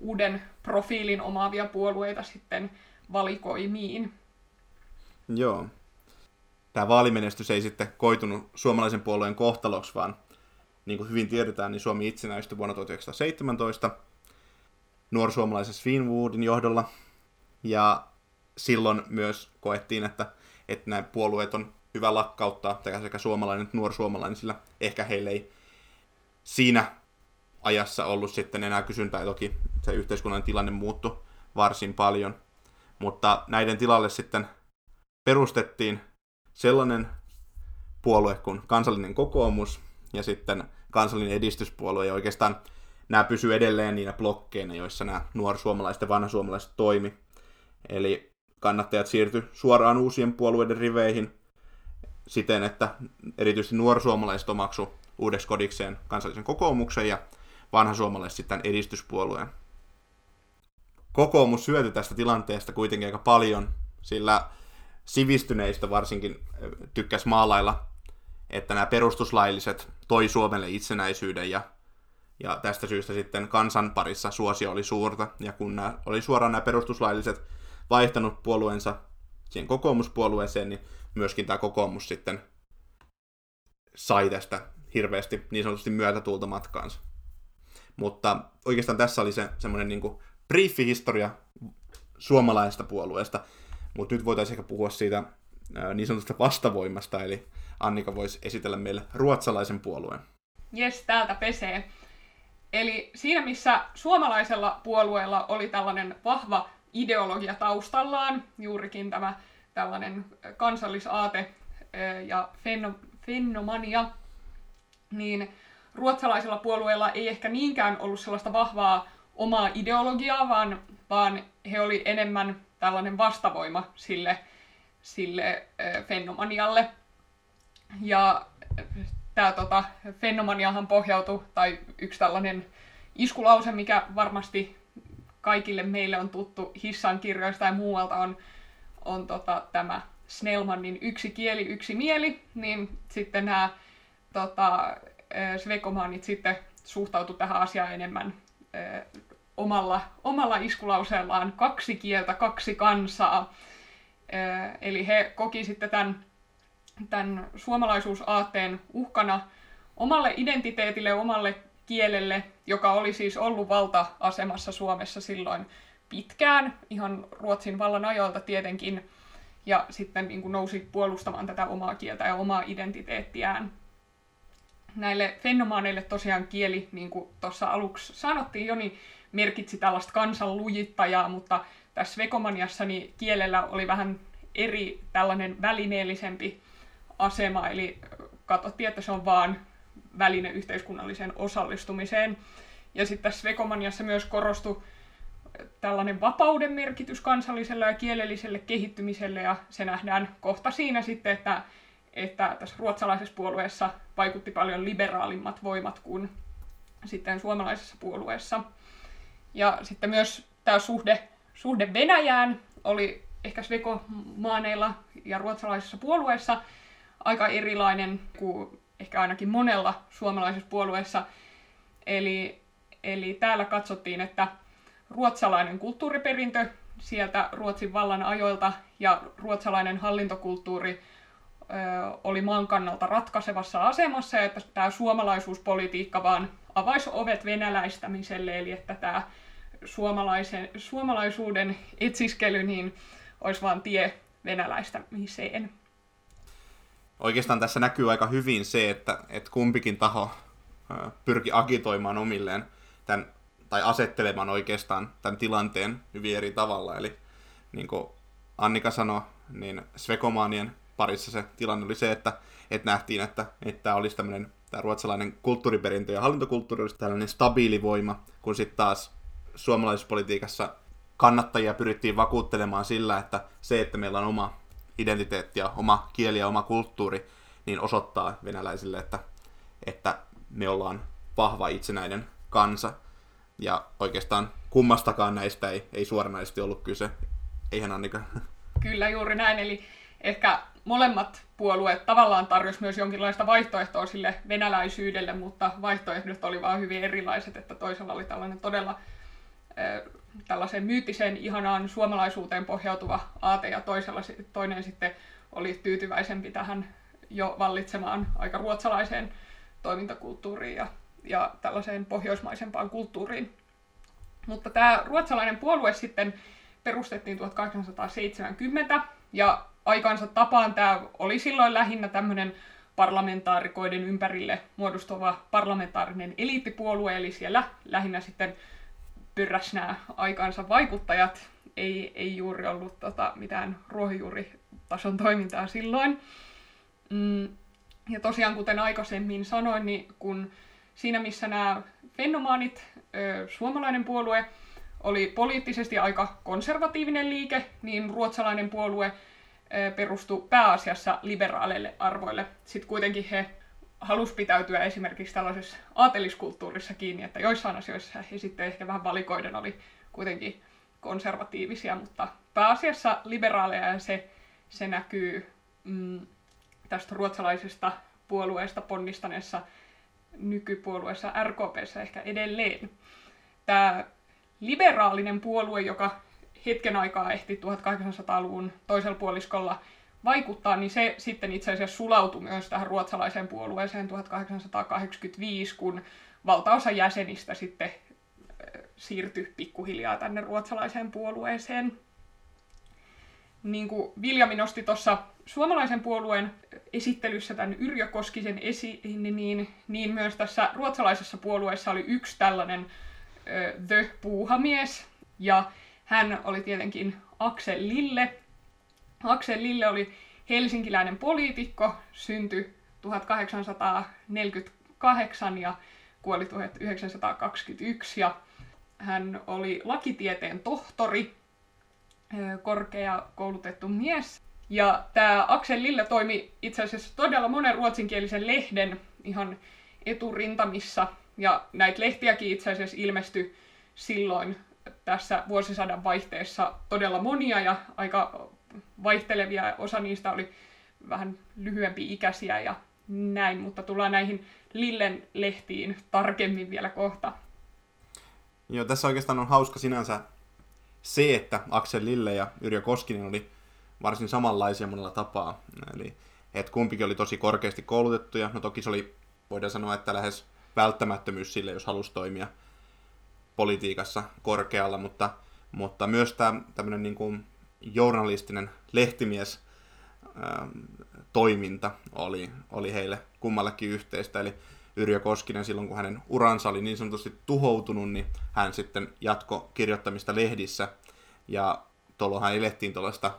uuden profiilin omaavia puolueita sitten valikoimiin. Joo. Tämä vaalimenestys ei sitten koitunut suomalaisen puolueen kohtaloksi, vaan niin kuin hyvin tiedetään, niin Suomi itsenäistyi vuonna 1917 nuorsuomalaisen Swinwoodin johdolla. Ja silloin myös koettiin, että, että nämä puolueet on hyvä lakkauttaa, sekä suomalainen että nuorsuomalainen, sillä ehkä heille ei siinä ajassa ollut sitten enää kysyntää. Toki se yhteiskunnan tilanne muuttui varsin paljon. Mutta näiden tilalle sitten perustettiin sellainen puolue kuin kansallinen kokoomus ja sitten kansallinen edistyspuolue. Ja oikeastaan nämä pysyvät edelleen niinä blokkeina, joissa nämä nuorsuomalaiset ja vanhasuomalaiset toimi. Eli kannattajat siirtyi suoraan uusien puolueiden riveihin siten, että erityisesti nuorsuomalaiset omaksu uudeksi kodikseen kansallisen kokoomuksen ja vanhasuomalaiset sitten edistyspuolueen. Kokoomus syötyi tästä tilanteesta kuitenkin aika paljon, sillä sivistyneistä varsinkin tykkäs maalailla, että nämä perustuslailliset toi Suomelle itsenäisyyden ja, ja tästä syystä sitten kansan parissa suosio oli suurta. Ja kun nämä oli suoraan nämä perustuslailliset vaihtanut puolueensa siihen kokoomuspuolueeseen, niin myöskin tämä kokoomus sitten sai tästä hirveästi niin sanotusti myötätuulta matkaansa. Mutta oikeastaan tässä oli se semmoinen niin briefi historia suomalaisesta puolueesta. Mutta nyt voitaisiin ehkä puhua siitä niin sanotusta vastavoimasta, eli Annika voisi esitellä meille ruotsalaisen puolueen. Jes, täältä pesee. Eli siinä, missä suomalaisella puolueella oli tällainen vahva ideologia taustallaan, juurikin tämä tällainen kansallisaate ja fenomania, niin ruotsalaisella puolueella ei ehkä niinkään ollut sellaista vahvaa omaa ideologiaa, vaan, vaan he oli enemmän tällainen vastavoima sille, sille fenomanialle. Ja tämä tota, fenomaniahan pohjautui, tai yksi tällainen iskulause, mikä varmasti kaikille meille on tuttu Hissan kirjoista ja muualta, on, on tota, tämä Snellmanin yksi kieli, yksi mieli, niin sitten nämä tota, svekomaanit sitten suhtautu tähän asiaan enemmän omalla, omalla iskulauseellaan kaksi kieltä, kaksi kansaa. Eli he koki sitten tämän, tämän suomalaisuusaatteen uhkana omalle identiteetille, omalle kielelle, joka oli siis ollut valta-asemassa Suomessa silloin pitkään, ihan Ruotsin vallan ajoilta tietenkin, ja sitten niin kuin nousi puolustamaan tätä omaa kieltä ja omaa identiteettiään. Näille fenomaaneille tosiaan kieli, niin kuin tuossa aluksi sanottiin jo, niin merkitsi tällaista kansanlujittajaa, mutta tässä Vekomaniassa niin kielellä oli vähän eri tällainen välineellisempi asema, eli katsottiin, että se on vaan väline yhteiskunnalliseen osallistumiseen. Ja sitten tässä Vekomaniassa myös korostui tällainen vapauden merkitys kansalliselle ja kielelliselle kehittymiselle, ja se nähdään kohta siinä sitten, että, että tässä ruotsalaisessa puolueessa vaikutti paljon liberaalimmat voimat kuin sitten suomalaisessa puolueessa. Ja sitten myös tämä suhde, suhde Venäjään oli ehkä svekomaaneilla ja ruotsalaisessa puolueessa aika erilainen kuin ehkä ainakin monella suomalaisessa puolueessa. Eli, eli täällä katsottiin, että ruotsalainen kulttuuriperintö sieltä Ruotsin vallan ajoilta ja ruotsalainen hallintokulttuuri ö, oli maan kannalta ratkaisevassa asemassa, ja että tämä suomalaisuuspolitiikka vaan avaisi ovet venäläistämiselle, eli että tämä suomalaisen, suomalaisuuden etsiskely niin olisi vain tie venäläistämiseen. Oikeastaan tässä näkyy aika hyvin se, että, että kumpikin taho pyrki agitoimaan omilleen tämän tai asettelemaan oikeastaan tämän tilanteen hyvin eri tavalla. Eli niin kuin Annika sanoi, niin Svekomaanien parissa se tilanne oli se, että, että nähtiin, että, että tämä olisi tämmöinen tämä ruotsalainen kulttuuriperintö ja hallintokulttuuri olisi tällainen stabiili voima, kun sitten taas suomalaispolitiikassa kannattajia pyrittiin vakuuttelemaan sillä, että se, että meillä on oma identiteetti ja oma kieli ja oma kulttuuri, niin osoittaa venäläisille, että, että me ollaan vahva itsenäinen kansa. Ja oikeastaan kummastakaan näistä ei, ei suoranaisesti ollut kyse. Eihän Annika? Kyllä juuri näin, eli ehkä molemmat puolueet tavallaan tarjosi myös jonkinlaista vaihtoehtoa sille venäläisyydelle, mutta vaihtoehdot oli vaan hyvin erilaiset, että toisella oli tällainen todella tällaiseen myyttiseen ihanaan suomalaisuuteen pohjautuva aate ja toisella, toinen sitten oli tyytyväisempi tähän jo vallitsemaan aika ruotsalaiseen toimintakulttuuriin ja ja tällaiseen pohjoismaisempaan kulttuuriin. Mutta tämä ruotsalainen puolue sitten perustettiin 1870 ja aikansa tapaan tämä oli silloin lähinnä tämmöinen parlamentaarikoiden ympärille muodostuva parlamentaarinen eliittipuolue, eli siellä lähinnä sitten pyrräs nämä aikansa vaikuttajat. Ei, ei juuri ollut tota, mitään ruohonjuuritason toimintaa silloin. Mm, ja tosiaan, kuten aikaisemmin sanoin, niin kun siinä missä nämä fenomaanit, suomalainen puolue, oli poliittisesti aika konservatiivinen liike, niin ruotsalainen puolue perustui pääasiassa liberaaleille arvoille. Sitten kuitenkin he halusivat pitäytyä esimerkiksi tällaisessa aateliskulttuurissa kiinni, että joissain asioissa he sitten ehkä vähän valikoiden oli kuitenkin konservatiivisia, mutta pääasiassa liberaaleja ja se, se näkyy mm, tästä ruotsalaisesta puolueesta ponnistaneessa nykypuolueessa RKPssä ehkä edelleen. Tämä liberaalinen puolue, joka hetken aikaa ehti 1800-luvun toisella puoliskolla vaikuttaa, niin se sitten itse asiassa sulautui myös tähän ruotsalaiseen puolueeseen 1885, kun valtaosa jäsenistä sitten siirtyi pikkuhiljaa tänne ruotsalaiseen puolueeseen. Niin kuin Viljami nosti tuossa suomalaisen puolueen esittelyssä tämän Yrjö Koskisen esiin, niin, niin myös tässä ruotsalaisessa puolueessa oli yksi tällainen ö, The Puuhamies, ja hän oli tietenkin Axel Lille. Axel Lille oli helsinkiläinen poliitikko, syntyi 1848 ja kuoli 1921 ja hän oli lakitieteen tohtori, korkea koulutettu mies. Ja tämä Axel Lille toimi itse asiassa todella monen ruotsinkielisen lehden ihan eturintamissa. Ja näitä lehtiäkin itse asiassa ilmestyi silloin tässä vuosisadan vaihteessa todella monia ja aika vaihtelevia. Osa niistä oli vähän lyhyempi ikäisiä ja näin, mutta tullaan näihin Lillen lehtiin tarkemmin vielä kohta. Joo, tässä oikeastaan on hauska sinänsä se, että Axel Lille ja Yrjö Koskinen oli varsin samanlaisia monella tapaa. Eli että kumpikin oli tosi korkeasti koulutettuja. No toki se oli, voidaan sanoa, että lähes välttämättömyys sille, jos halusi toimia politiikassa korkealla, mutta, mutta myös tämä tämmöinen niin kuin journalistinen lehtimies ää, toiminta oli, oli heille kummallekin yhteistä. Eli Yrjö Koskinen silloin, kun hänen uransa oli niin sanotusti tuhoutunut, niin hän sitten jatko kirjoittamista lehdissä. Ja tuolloin elettiin tuollaista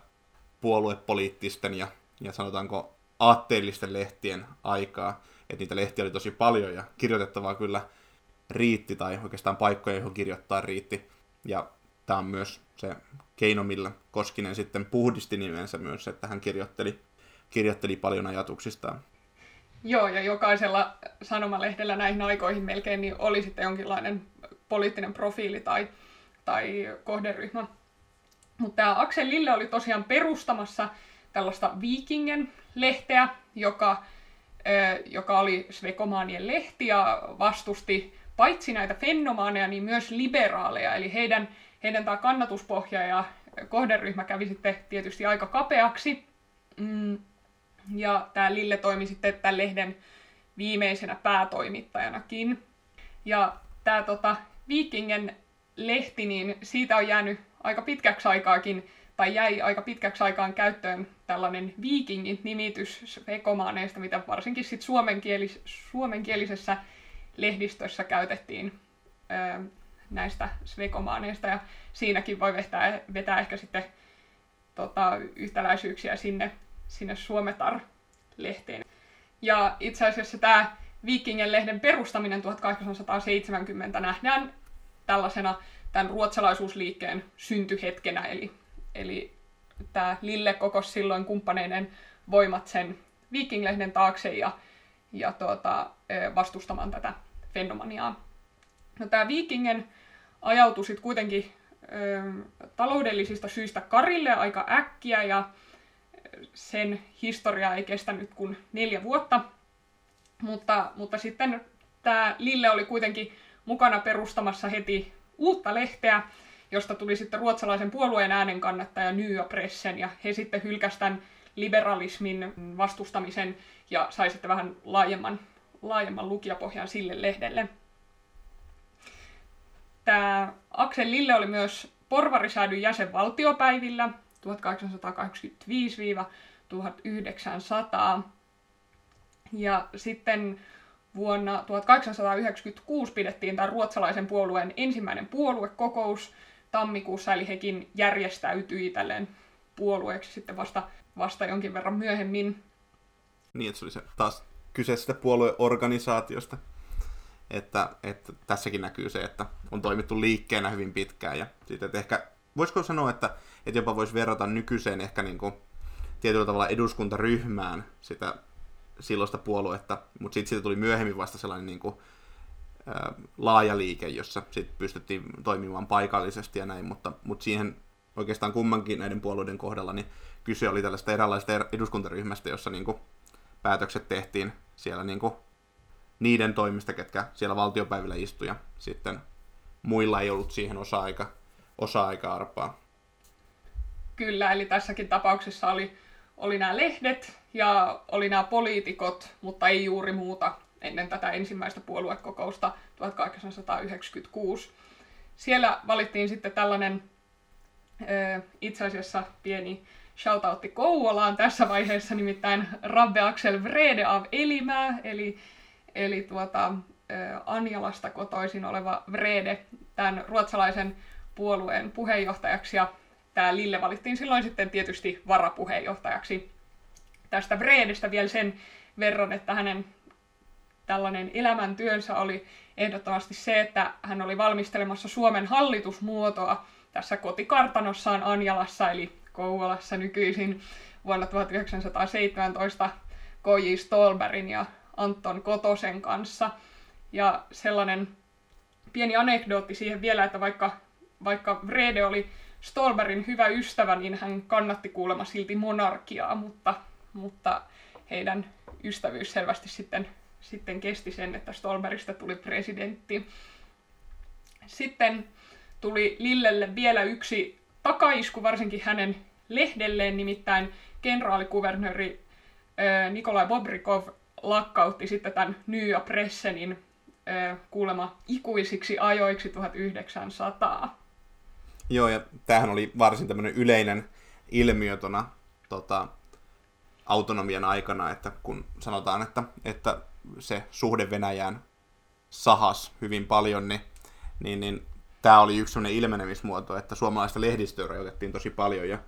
puoluepoliittisten ja, ja sanotaanko aatteellisten lehtien aikaa. Että niitä lehtiä oli tosi paljon ja kirjoitettavaa kyllä riitti, tai oikeastaan paikkoja, joihin kirjoittaa riitti. Ja tämä on myös se keino, millä Koskinen sitten puhdisti nimensä myös, että hän kirjoitteli, kirjoitteli paljon ajatuksistaan. Joo, ja jokaisella sanomalehdellä näihin aikoihin melkein niin oli sitten jonkinlainen poliittinen profiili tai, tai kohderyhmä. Mutta tämä Axel Lille oli tosiaan perustamassa tällaista Vikingen lehteä, joka, joka oli Svekomaanien lehti ja vastusti paitsi näitä fennomaaneja, niin myös liberaaleja. Eli heidän, heidän tämä kannatuspohja ja kohderyhmä kävi sitten tietysti aika kapeaksi. Mm, ja tämä Lille toimi sitten tämän lehden viimeisenä päätoimittajanakin. Ja tämä tota, Vikingen lehti, niin siitä on jäänyt aika pitkäksi aikaakin, tai jäi aika pitkäksi aikaan käyttöön tällainen Vikingin-nimitys vekomaaneista, mitä varsinkin sit suomenkielis- suomenkielisessä lehdistössä käytettiin näistä svekomaaneista, ja siinäkin voi vetää, vetää ehkä sitten tota, yhtäläisyyksiä sinne sinne Suometar-lehteen. Ja itse asiassa tämä Vikingen lehden perustaminen 1870 nähdään tällaisena tämän ruotsalaisuusliikkeen syntyhetkenä, eli, eli tämä Lille kokos silloin kumppaneiden voimat sen Viking-lehden taakse ja, ja tuota, vastustamaan tätä fenomaniaa. No, tämä Vikingen ajautui sitten kuitenkin ö, taloudellisista syistä Karille aika äkkiä ja sen historia ei kestänyt kuin neljä vuotta. Mutta, mutta sitten tämä Lille oli kuitenkin mukana perustamassa heti uutta lehteä, josta tuli sitten ruotsalaisen puolueen äänen kannattaja Nya Pressen, ja he sitten hylkäsivät liberalismin vastustamisen ja sai sitten vähän laajemman, laajemman lukijapohjan sille lehdelle. Tämä Aksel Lille oli myös porvarisäädyn jäsen valtiopäivillä 1885-1900. Ja sitten vuonna 1896 pidettiin tämän ruotsalaisen puolueen ensimmäinen puoluekokous tammikuussa, eli hekin järjestäytyi tälleen puolueeksi sitten vasta, vasta jonkin verran myöhemmin. Niin, että se oli se taas kyseisestä puolueorganisaatiosta. Että, että tässäkin näkyy se, että on toimittu liikkeenä hyvin pitkään. Ja sitten, että ehkä, voisiko sanoa, että että jopa voisi verrata nykyiseen ehkä niin kuin tietyllä tavalla eduskuntaryhmään sitä silloista puoluetta, mutta sitten siitä tuli myöhemmin vasta sellainen niin kuin, ää, laaja liike, jossa sit pystyttiin toimimaan paikallisesti ja näin, mutta, mutta siihen oikeastaan kummankin näiden puolueiden kohdalla niin kyse oli tällaista eräänlaista er-, eduskuntaryhmästä, jossa niin kuin, päätökset tehtiin siellä niin kuin, niiden toimista, ketkä siellä valtiopäivillä istuja. Sitten muilla ei ollut siihen osa-aika, osa-aika-arpaa. Kyllä, eli tässäkin tapauksessa oli, oli nämä lehdet ja oli nämä poliitikot, mutta ei juuri muuta ennen tätä ensimmäistä puoluekokousta 1896. Siellä valittiin sitten tällainen itse asiassa pieni shoutoutti Kouvolaan tässä vaiheessa, nimittäin Rabbe Axel Vrede av Elimää, eli, eli tuota, Anjalasta kotoisin oleva Vrede, tämän ruotsalaisen puolueen puheenjohtajaksi, ja tämä Lille valittiin silloin sitten tietysti varapuheenjohtajaksi. Tästä Vredestä vielä sen verran, että hänen tällainen elämäntyönsä oli ehdottomasti se, että hän oli valmistelemassa Suomen hallitusmuotoa tässä kotikartanossaan Anjalassa, eli Kouvolassa nykyisin vuonna 1917 K.J. Stolberin ja Anton Kotosen kanssa. Ja sellainen pieni anekdootti siihen vielä, että vaikka, vaikka Vrede oli Stolberin hyvä ystävä, niin hän kannatti kuulemma silti monarkiaa, mutta, mutta heidän ystävyys selvästi sitten, sitten kesti sen, että Stolberista tuli presidentti. Sitten tuli Lillelle vielä yksi takaisku, varsinkin hänen lehdelleen, nimittäin kenraalikuvernööri Nikolai Bobrikov lakkautti sitten tämän New Pressenin kuulema ikuisiksi ajoiksi 1900. Joo, ja tämähän oli varsin tämmöinen yleinen ilmiö tuona tota, autonomian aikana, että kun sanotaan, että, että se suhde Venäjään sahas hyvin paljon, niin, niin, niin tämä oli yksi sellainen ilmenemismuoto, että suomalaista lehdistöä rajoitettiin tosi paljon, ja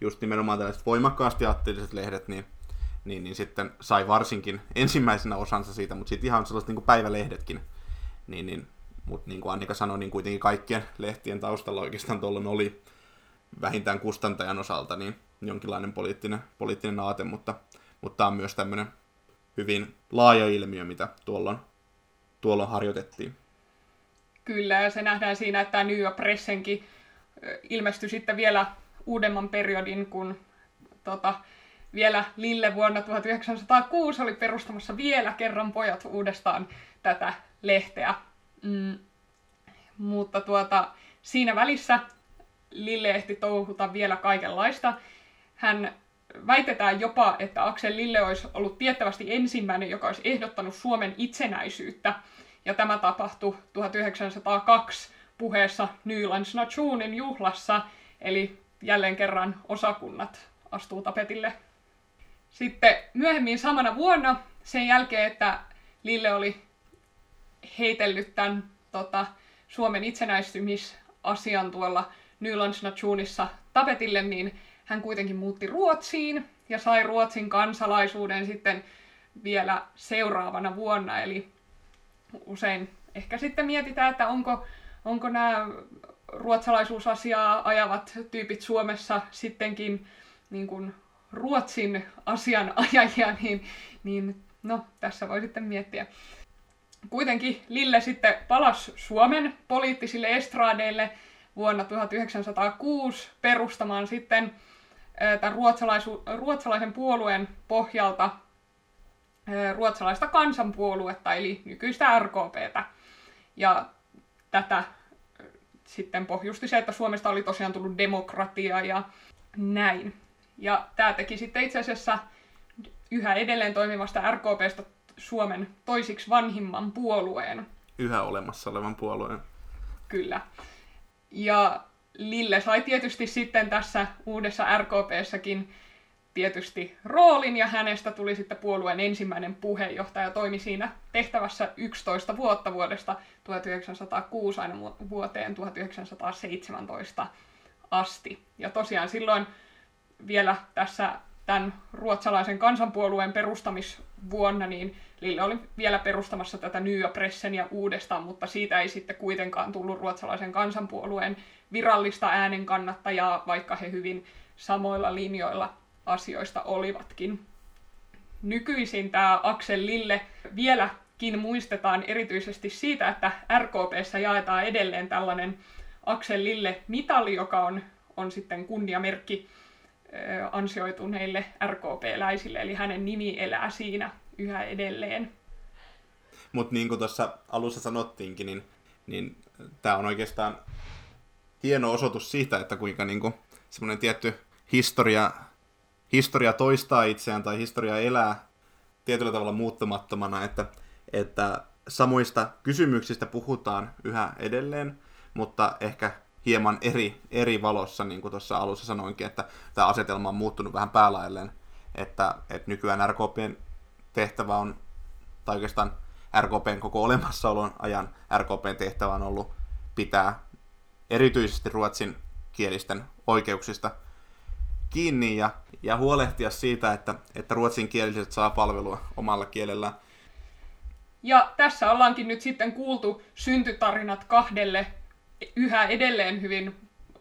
just nimenomaan tällaiset voimakkaasti aatteelliset lehdet, niin, niin, niin sitten sai varsinkin ensimmäisenä osansa siitä, mutta sitten ihan sellaiset niin päivälehdetkin, niin, niin mutta niin kuin Annika sanoi, niin kuitenkin kaikkien lehtien taustalla oikeastaan tuolloin oli vähintään kustantajan osalta niin jonkinlainen poliittinen, poliittinen aate, mutta, mutta tämä on myös tämmöinen hyvin laaja ilmiö, mitä tuolloin, tuolloin harjoitettiin. Kyllä, ja se nähdään siinä, että New York Pressenkin ilmestyi sitten vielä uudemman periodin, kun tota, vielä Lille vuonna 1906 oli perustamassa vielä kerran pojat uudestaan tätä lehteä. Mm, mutta tuota, siinä välissä Lille ehti touhuta vielä kaikenlaista. Hän väitetään jopa, että Aksel Lille olisi ollut tiettävästi ensimmäinen, joka olisi ehdottanut Suomen itsenäisyyttä. Ja tämä tapahtui 1902 puheessa Nylands Nationin juhlassa, eli jälleen kerran osakunnat astuu tapetille. Sitten myöhemmin samana vuonna, sen jälkeen, että Lille oli heitellyt tämän tota, Suomen itsenäistymisasian tuolla Nylands Nationissa tapetille, niin hän kuitenkin muutti Ruotsiin ja sai Ruotsin kansalaisuuden sitten vielä seuraavana vuonna. Eli usein ehkä sitten mietitään, että onko, onko nämä ruotsalaisuusasiaa ajavat tyypit Suomessa sittenkin niin kuin Ruotsin asianajajia, niin, niin no, tässä voi sitten miettiä. Kuitenkin Lille sitten palasi Suomen poliittisille estraadeille vuonna 1906 perustamaan sitten tämän ruotsalaisen puolueen pohjalta ruotsalaista kansanpuoluetta, eli nykyistä RKPtä. Ja tätä sitten pohjusti se, että Suomesta oli tosiaan tullut demokratia ja näin. Ja tämä teki sitten itse asiassa yhä edelleen toimivasta RKPstä Suomen toisiksi vanhimman puolueen. Yhä olemassa olevan puolueen. Kyllä. Ja Lille sai tietysti sitten tässä uudessa RKPssäkin tietysti roolin ja hänestä tuli sitten puolueen ensimmäinen puheenjohtaja. Toimi siinä tehtävässä 11 vuotta vuodesta 1906 aina vuoteen 1917 asti. Ja tosiaan silloin vielä tässä tämän ruotsalaisen kansanpuolueen perustamisvuonna, niin Lille oli vielä perustamassa tätä Nya Pressenia uudestaan, mutta siitä ei sitten kuitenkaan tullut ruotsalaisen kansanpuolueen virallista äänen kannattajaa, vaikka he hyvin samoilla linjoilla asioista olivatkin. Nykyisin tämä Axel Lille vieläkin muistetaan erityisesti siitä, että RKPssä jaetaan edelleen tällainen Axel Lille-mitali, joka on, on sitten kunniamerkki ansioituneille RKP-läisille, eli hänen nimi elää siinä yhä edelleen. Mutta niin kuin tuossa alussa sanottiinkin, niin, niin tämä on oikeastaan hieno osoitus siitä, että kuinka niin semmoinen tietty historia, historia toistaa itseään tai historia elää tietyllä tavalla muuttumattomana, että, että samoista kysymyksistä puhutaan yhä edelleen, mutta ehkä hieman eri, eri valossa, niin kuin tuossa alussa sanoinkin, että tämä asetelma on muuttunut vähän päälailleen, että, että nykyään RKPn tehtävä on, tai oikeastaan RKPn koko olemassaolon ajan RKPn tehtävä on ollut pitää erityisesti ruotsin kielisten oikeuksista kiinni ja, ja huolehtia siitä, että, että ruotsinkieliset saa palvelua omalla kielellään. Ja tässä ollaankin nyt sitten kuultu syntytarinat kahdelle yhä edelleen hyvin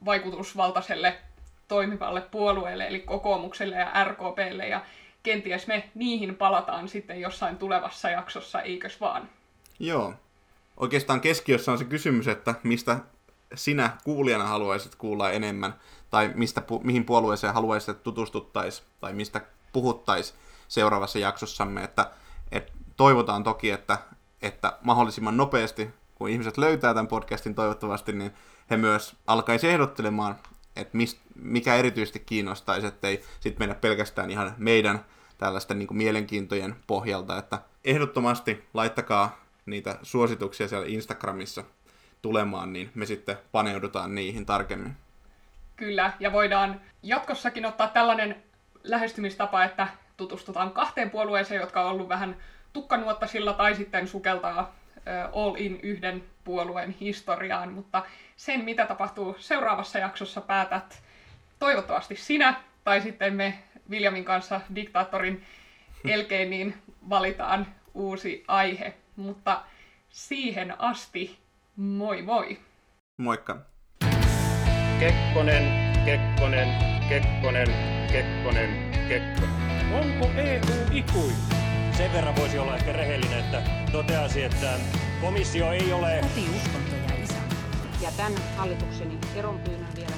vaikutusvaltaiselle toimivalle puolueelle, eli kokoomukselle ja RKPlle, ja kenties me niihin palataan sitten jossain tulevassa jaksossa, eikös vaan? Joo. Oikeastaan keskiössä on se kysymys, että mistä sinä kuulijana haluaisit kuulla enemmän, tai mistä, mihin puolueeseen haluaisit, että tutustuttaisiin, tai mistä puhuttaisiin seuraavassa jaksossamme, että, että toivotaan toki, että, että mahdollisimman nopeasti, kun ihmiset löytää tämän podcastin toivottavasti, niin he myös alkaisi ehdottelemaan, että mikä erityisesti kiinnostaisi, ettei sitten mennä pelkästään ihan meidän tällaisten niin kuin mielenkiintojen pohjalta, että ehdottomasti laittakaa niitä suosituksia siellä Instagramissa tulemaan, niin me sitten paneudutaan niihin tarkemmin. Kyllä, ja voidaan jatkossakin ottaa tällainen lähestymistapa, että tutustutaan kahteen puolueeseen, jotka on ollut vähän tukkanuottasilla, tai sitten sukeltaa all in yhden puolueen historiaan, mutta sen, mitä tapahtuu seuraavassa jaksossa, päätät toivottavasti sinä, tai sitten me Viljamin kanssa diktaattorin elkein, niin valitaan uusi aihe. Mutta siihen asti, moi moi! Moikka! Kekkonen, Kekkonen, Kekkonen, Kekkonen, Kekkonen. Onko EU ikuinen? Sen verran voisi olla ehkä rehellinen, että toteasi, että komissio ei ole... Ja tämän hallitukseni eronpyynnön vielä